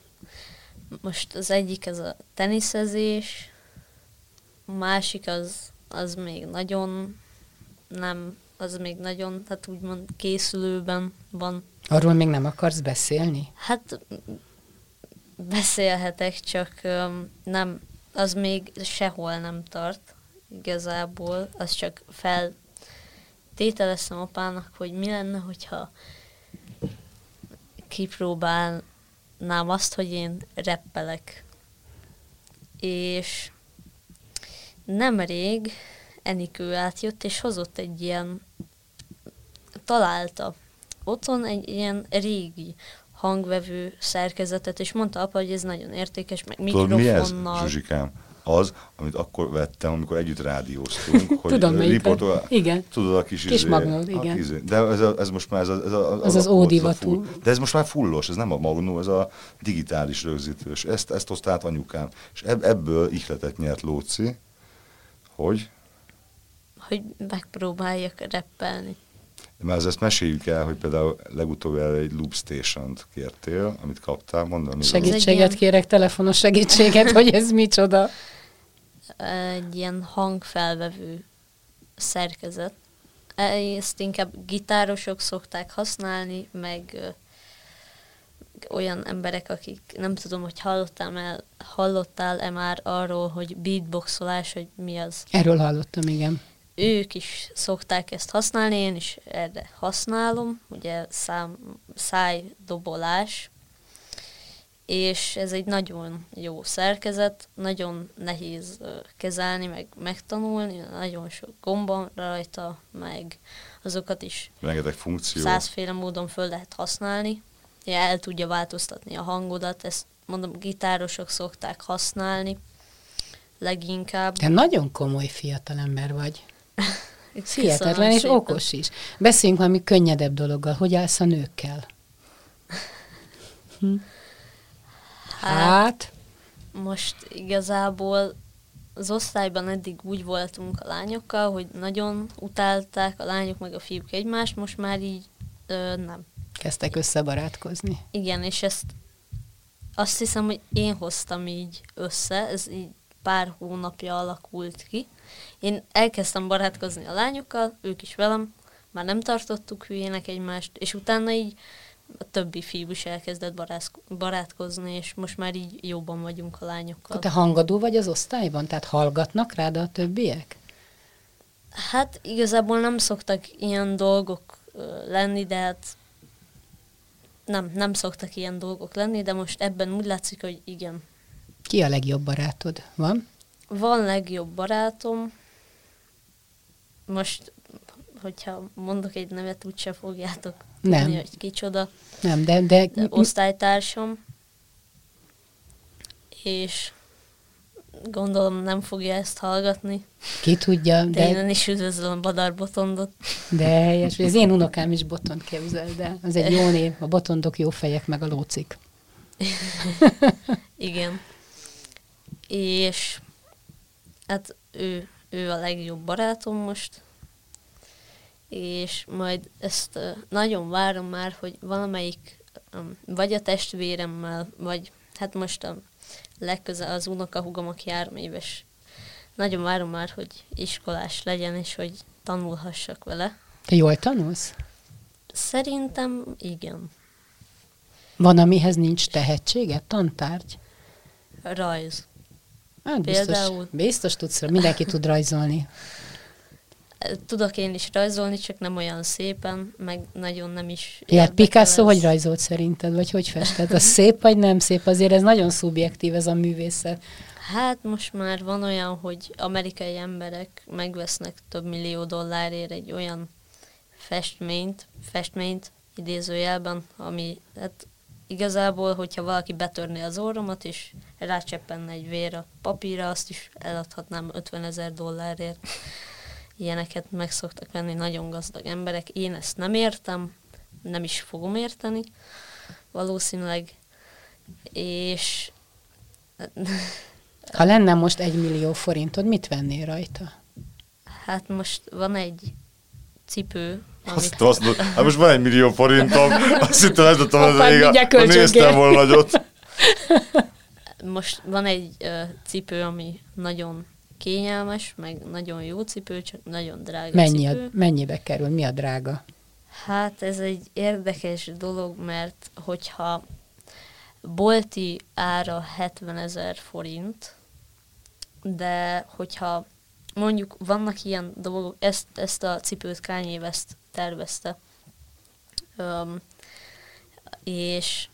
most az egyik ez a teniszezés, a másik az, az még nagyon nem, az még nagyon, hát úgymond készülőben van. Arról még nem akarsz beszélni? Hát beszélhetek, csak nem, az még sehol nem tart igazából, az csak feltételeztem apának, hogy mi lenne, hogyha kipróbálnám azt, hogy én reppelek. És nemrég Enikő átjött, és hozott egy ilyen, találta otthon egy ilyen régi hangvevő szerkezetet, és mondta apa, hogy ez nagyon értékes, meg Tudod mi ez, mikrofonnal. Zsuzsikám? Az, amit akkor vettem, amikor együtt rádióztunk. hogy Tudom, riportol- Igen. Tudod, a kis, Kis izé- magnót, a igen. Izé. De ez, a, ez most már ez, a, ez a, Az az a- ódivatú. De ez most már fullos, ez nem a magnó, ez a digitális rögzítős. Ezt, ezt hozta át anyukám. És ebb, ebből ihletet nyert Lóci, hogy hogy megpróbáljak reppelni. Már ezt meséljük el, hogy például legutóbb erre egy Loop Station-t kértél, amit kaptál, mondom. Segítséget kérek, telefonos segítséget, hogy ez micsoda. Egy ilyen hangfelvevő szerkezet. Ezt inkább gitárosok szokták használni, meg olyan emberek, akik nem tudom, hogy hallottál el, hallottál-e már arról, hogy beatboxolás, hogy mi az. Erről hallottam, igen. Ők is szokták ezt használni, én is erre használom, ugye szám, szájdobolás, és ez egy nagyon jó szerkezet, nagyon nehéz kezelni, meg megtanulni, nagyon sok gomb van rajta, meg azokat is Rengeteg funkció. százféle módon föl lehet használni. Ja, el tudja változtatni a hangodat, ezt mondom, gitárosok szokták használni leginkább. Te nagyon komoly fiatal ember vagy. Hihetetlen és szépen. okos is. Beszéljünk valami könnyedebb dologgal. Hogy állsz a nőkkel? Hm? Hát, Most igazából az osztályban eddig úgy voltunk a lányokkal, hogy nagyon utálták a lányok meg a fiúk egymást, most már így Ö, nem. Kezdtek összebarátkozni. Igen, és ezt azt hiszem, hogy én hoztam így össze, ez így pár hónapja alakult ki. Én elkezdtem barátkozni a lányokkal, ők is velem, már nem tartottuk hülyének egymást, és utána így a többi fiú is elkezdett barátkozni, és most már így jobban vagyunk a lányokkal. Te hangadó vagy az osztályban? Tehát hallgatnak rád a többiek? Hát igazából nem szoktak ilyen dolgok lenni, de hát nem, nem szoktak ilyen dolgok lenni, de most ebben úgy látszik, hogy igen. Ki a legjobb barátod? Van? Van legjobb barátom, most, hogyha mondok egy nevet, úgyse fogjátok Nem. tudni, hogy kicsoda. Nem, de, de, De osztálytársam, és gondolom nem fogja ezt hallgatni, ki tudja, de de, innen is üdvözlöm Badar Botondot. de helyes. Az én unokám is botont képzel, de az egy jó név. A botondok jó fejek, meg a lócik. Igen. És hát ő, ő a legjobb barátom most, és majd ezt nagyon várom már, hogy valamelyik um, vagy a testvéremmel, vagy hát most a legközel az unokahúgom, aki három éves. Nagyon várom már, hogy iskolás legyen, és hogy tanulhassak vele. Te jól tanulsz? Szerintem igen. Van, amihez nincs tehetsége? Tantárgy? Rajz. Hát biztos, Például? biztos tudsz, mindenki tud rajzolni. Tudok én is rajzolni, csak nem olyan szépen, meg nagyon nem is Ja, hát Picasso ez. hogy rajzolt szerinted, vagy hogy festett? Az szép vagy nem szép? Azért ez nagyon szubjektív ez a művészet. Hát most már van olyan, hogy amerikai emberek megvesznek több millió dollárért egy olyan festményt, festményt idézőjelben, ami hát igazából, hogyha valaki betörné az orromat, és rácseppenne egy vér a papírra, azt is eladhatnám 50 ezer dollárért. Ilyeneket meg szoktak venni nagyon gazdag emberek. Én ezt nem értem, nem is fogom érteni, valószínűleg. És Ha lenne most egy millió forintod, mit vennél rajta? Hát most van egy cipő, Azt, azt, hát most van egy millió forintom, azt hittem, ez tudtam, hogy ha kölcsön néztem volna nagyot. most van egy uh, cipő, ami nagyon kényelmes, meg nagyon jó cipő, csak nagyon drága Mennyi a, cipő. mennyibe kerül? Mi a drága? Hát ez egy érdekes dolog, mert hogyha bolti ára 70 ezer forint, de hogyha mondjuk vannak ilyen dolgok, ezt, ezt a cipőt Kanye West tervezte, um, és,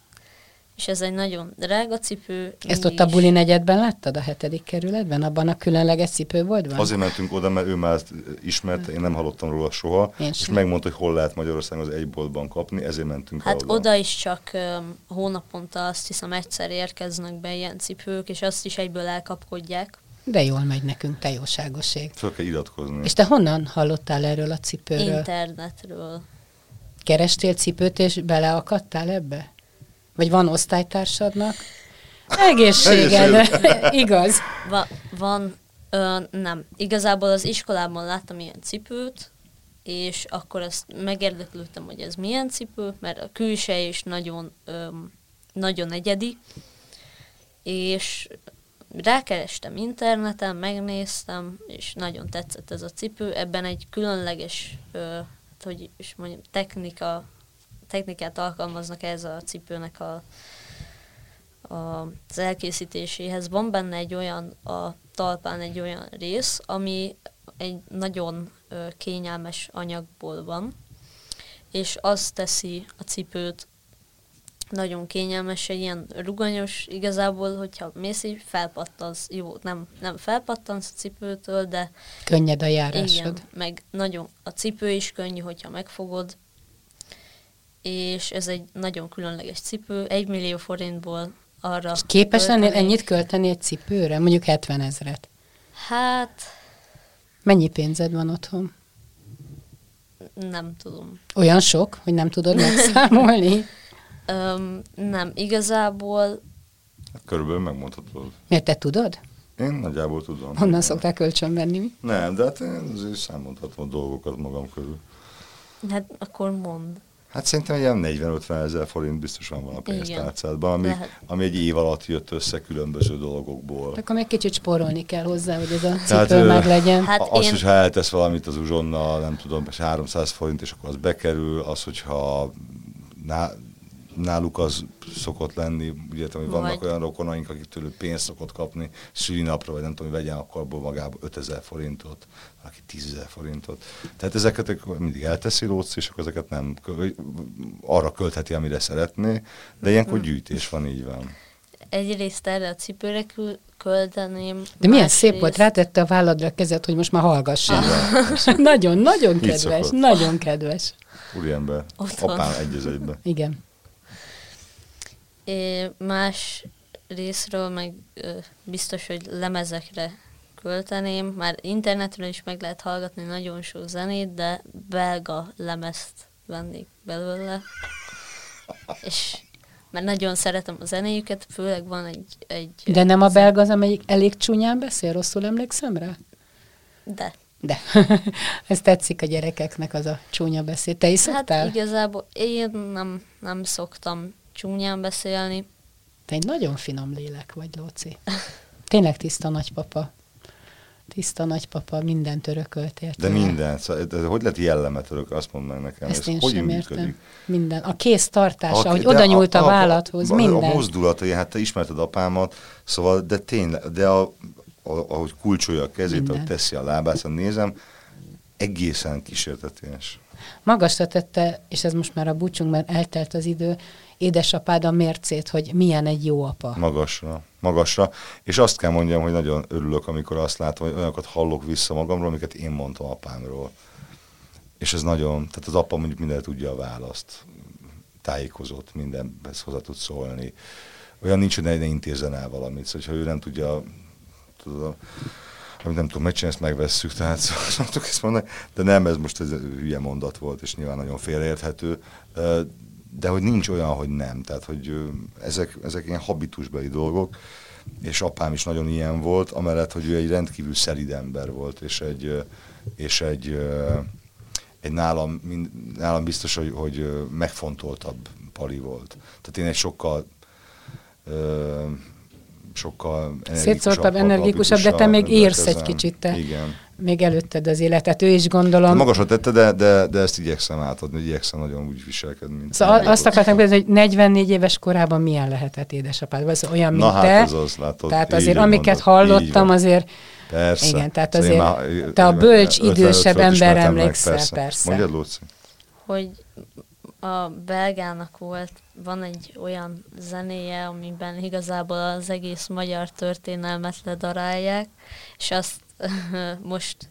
és ez egy nagyon drága cipő. Ezt ott a buli negyedben láttad a hetedik kerületben? Abban a különleges cipőboltban? Azért mentünk oda, mert ő már ezt ismerte, én nem hallottam róla soha, Én és sem. megmondta, hogy hol lehet Magyarországon az egy boltban kapni, ezért mentünk Hát oda. oda is csak um, hónaponta azt hiszem egyszer érkeznek be ilyen cipők, és azt is egyből elkapkodják. De jól megy nekünk, te jóságoség. Föl kell iratkozni. És te honnan hallottál erről a cipőről? Internetről. Kerestél cipőt, és beleakadtál ebbe? Vagy van osztálytársadnak? Egészségedre. Igaz. Va, van, ö, nem. Igazából az iskolában láttam ilyen cipőt, és akkor ezt megérdeklődtem, hogy ez milyen cipő, mert a külseje is nagyon, ö, nagyon egyedi, és rákerestem interneten, megnéztem, és nagyon tetszett ez a cipő. Ebben egy különleges, ö, hogy is mondjam, technika, technikát alkalmaznak ez a cipőnek a, a, az elkészítéséhez. Van benne egy olyan, a talpán egy olyan rész, ami egy nagyon ö, kényelmes anyagból van, és az teszi a cipőt nagyon kényelmes, egy ilyen ruganyos, igazából, hogyha mész így, felpattansz, jó, nem, nem felpattansz a cipőtől, de Könnyed a igen, járásod. meg nagyon, a cipő is könnyű, hogyha megfogod, és ez egy nagyon különleges cipő, egy millió forintból arra És képes lennél ennyit költeni egy cipőre? Mondjuk 70 ezret. Hát, Mennyi pénzed van otthon? nem tudom. Olyan sok, hogy nem tudod megszámolni? Öm, nem, igazából Hát körülbelül megmondhatod. Miért te tudod? Én nagyjából tudom. Honnan szoktál kölcsön venni? mi? Nem, de hát én azért számolhatom a dolgokat magam körül. Hát akkor mond. Hát szerintem egy ilyen 40-50 ezer forint biztosan van a pénztárcádban, ami, ami egy év alatt jött össze különböző dolgokból. Akkor még kicsit spórolni kell hozzá, hogy ez a cipő meg legyen. Hát az, én... hogyha eltesz valamit az uzsonnal, nem tudom, 300 forint, és akkor az bekerül, az, hogyha náluk az szokott lenni, ugye, hogy vannak Vagy. olyan rokonaink, akik tőlük pénzt szokott kapni szülinapra, vagy nem tudom, hogy vegyen akkor abból magából 5000 forintot, valaki 10 forintot. Tehát ezeket mindig elteszi Lóc, és akkor ezeket nem, arra költheti, amire szeretné, de ilyenkor gyűjtés van, így van. Egyrészt erre a cipőre költeném. De milyen szép részt... volt, rátette a válladra a kezet, hogy most már hallgass. nagyon, nagyon kedves, nagyon kedves. Úriember, apám egy Igen. É, más részről meg ö, biztos, hogy lemezekre költeném. Már internetről is meg lehet hallgatni nagyon sok zenét, de belga lemezt vennék belőle. És mert nagyon szeretem a zenéjüket, főleg van egy... egy de nem a belga az, amelyik elég csúnyán beszél, rosszul emlékszem rá? De. De. Ez tetszik a gyerekeknek, az a csúnya beszéd. Te is hát szoktál? Hát igazából én nem, nem szoktam csúnyán beszélni. Te egy nagyon finom lélek vagy, Lóci. Tényleg tiszta nagypapa. Tiszta nagypapa, mindent örökölt érte. De minden. Szóval, de hogy lehet jellemet örök? Azt mondd meg nekem. Ezt Ez én hogy sem működik? értem. Minden. A kész tartása, a, hogy oda nyúlt a, a, a vállathoz, a, minden. A mozdulatai, hát te ismerted apámat, szóval, de tényleg, de a, a, ahogy kulcsolja a kezét, minden. ahogy teszi a lábát, szóval nézem, egészen kísértetés. Magasra tette, és ez most már a búcsunk, mert eltelt az idő, édesapád a mércét, hogy milyen egy jó apa. Magasra, magasra. És azt kell mondjam, hogy nagyon örülök, amikor azt látom, hogy olyanokat hallok vissza magamról, amiket én mondtam apámról. És ez nagyon, tehát az apa mondjuk minden tudja a választ, tájékozott, mindenhez hozzá tud szólni. Olyan nincs, hogy ne, ne intézzen el valamit, szóval, ha ő nem tudja, tudod, amit nem tudom megcsinálni, ezt megvesszük, tehát szoktuk ezt mondani, de nem, ez most ez hülye mondat volt, és nyilván nagyon félreérthető, de hogy nincs olyan, hogy nem. Tehát, hogy ezek, ezek ilyen habitusbeli dolgok, és apám is nagyon ilyen volt, amellett, hogy ő egy rendkívül szelid ember volt, és egy, és egy, egy nálam, nálam biztos, hogy, hogy megfontoltabb pali volt. Tehát én egy sokkal sokkal Szétszórtabb, energikusabb, de te még érsz egy kicsit, te. Igen még előtted az életet, ő is gondolom. Magasra tette, de, de, de ezt igyekszem átadni, igyekszem nagyon úgy viselkedni. Mint szóval azt akartam kérdezni, hogy 44 éves korában milyen lehetett édesapád? Vagy olyan, mint Na, hát te. Hát ez az, látod, tehát azért, amiket mondod, hallottam, azért Persze. Igen, tehát azért már, te a bölcs, idősebb ember emlékszel, persze. persze. Mondjad, Luci. Hogy a belgának volt, van egy olyan zenéje, amiben igazából az egész magyar történelmet ledarálják, és azt most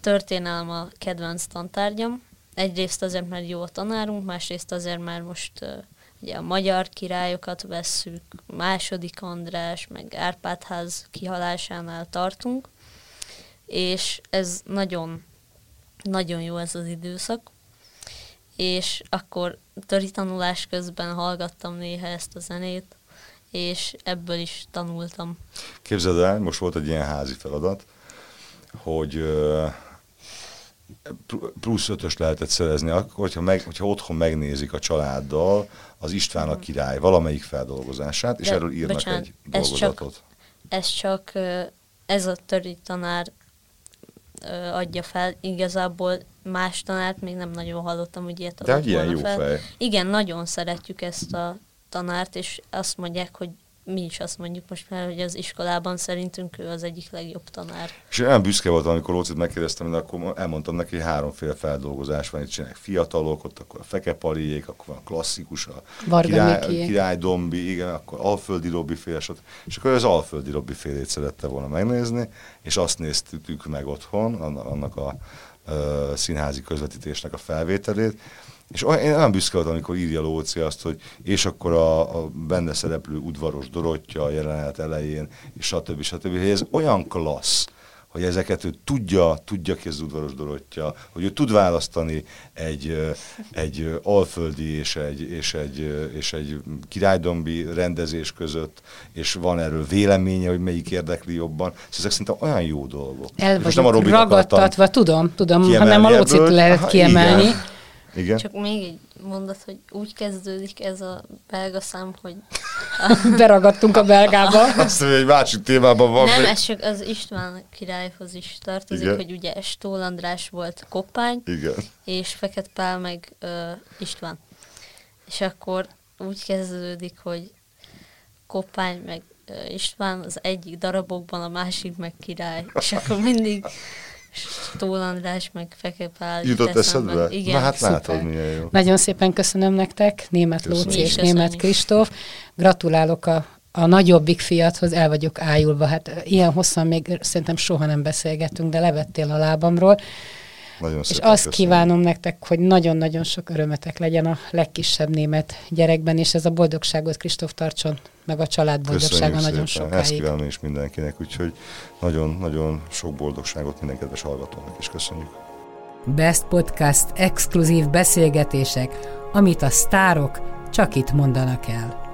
történelm a kedvenc tantárgyam. Egyrészt azért, mert jó a tanárunk, másrészt azért, mert most ugye a magyar királyokat vesszük, második András, meg Árpádház kihalásánál tartunk, és ez nagyon, nagyon jó ez az időszak. És akkor töri tanulás közben hallgattam néha ezt a zenét, és ebből is tanultam. Képzeld el, most volt egy ilyen házi feladat, hogy plusz ötös lehetett szerezni, akkor, hogyha, meg, hogyha otthon megnézik a családdal az István a mhm. király valamelyik feldolgozását, és De, erről írnak bocsánat, egy dolgozatot. Ez csak, ez csak ez a töri tanár adja fel, igazából más tanárt még nem nagyon hallottam, hogy ilyet adott De ilyen jó fel. fej. Igen, nagyon szeretjük ezt a tanárt, és azt mondják, hogy mi is azt mondjuk most már, hogy az iskolában szerintünk ő az egyik legjobb tanár. És én olyan büszke voltam, amikor Lócit megkérdeztem, de akkor elmondtam neki, hogy háromféle feldolgozás van, itt csinálják fiatalok, ott akkor a fekepaliék, akkor van a klasszikus, a király, király dombi, igen, akkor alföldi robbi féle, és akkor az alföldi robbi félét szerette volna megnézni, és azt néztük meg otthon, annak a, a, a színházi közvetítésnek a felvételét, és én nem büszke voltam, amikor írja Lóci azt, hogy és akkor a, a benne szereplő udvaros Dorottya a jelenet elején, és stb. stb. Hogy ez olyan klassz, hogy ezeket ő tudja, tudja ki az udvaros Dorottya, hogy ő tud választani egy, egy alföldi és egy, és, egy, és egy királydombi rendezés között, és van erről véleménye, hogy melyik érdekli jobban. Szóval ezek szerintem olyan jó dolgok. El vagyok nem a ragadtatva, tudom, tudom, hanem a Lócit lehet kiemelni. Igen Igen? Csak még egy mondat, hogy úgy kezdődik ez a belga szám, hogy Beragadtunk a belgába. Azt mondja, egy másik témában van. nem, még- ez csak az István királyhoz is tartozik, Igen. hogy ugye Stól András volt Koppány, Igen. és Fekete Pál meg ö, István. És akkor úgy kezdődik, hogy Koppány meg István az egyik darabokban, a másik meg király. És akkor mindig Stól András meg Fekete Pál jut Jutott eszedbe? Igen. Na hát Szuper. látod, milyen jó. Nagyon szépen köszönöm nektek, német. Lóci és német. Kristóf. Gratulálok a, a nagyobbik fiathoz, el vagyok ájulva. Hát ilyen hosszan még szerintem soha nem beszélgetünk, de levettél a lábamról. Nagyon És azt köszönöm. kívánom nektek, hogy nagyon-nagyon sok örömetek legyen a legkisebb német gyerekben, és ez a boldogságot Kristóf tartson, meg a család boldogsága Köszönjük nagyon szépen. Ezt sokáig. kívánom is mindenkinek, úgyhogy nagyon-nagyon sok boldogságot minden kedves hallgatónak is köszönjük. Best Podcast exkluzív beszélgetések, amit a sztárok csak itt mondanak el.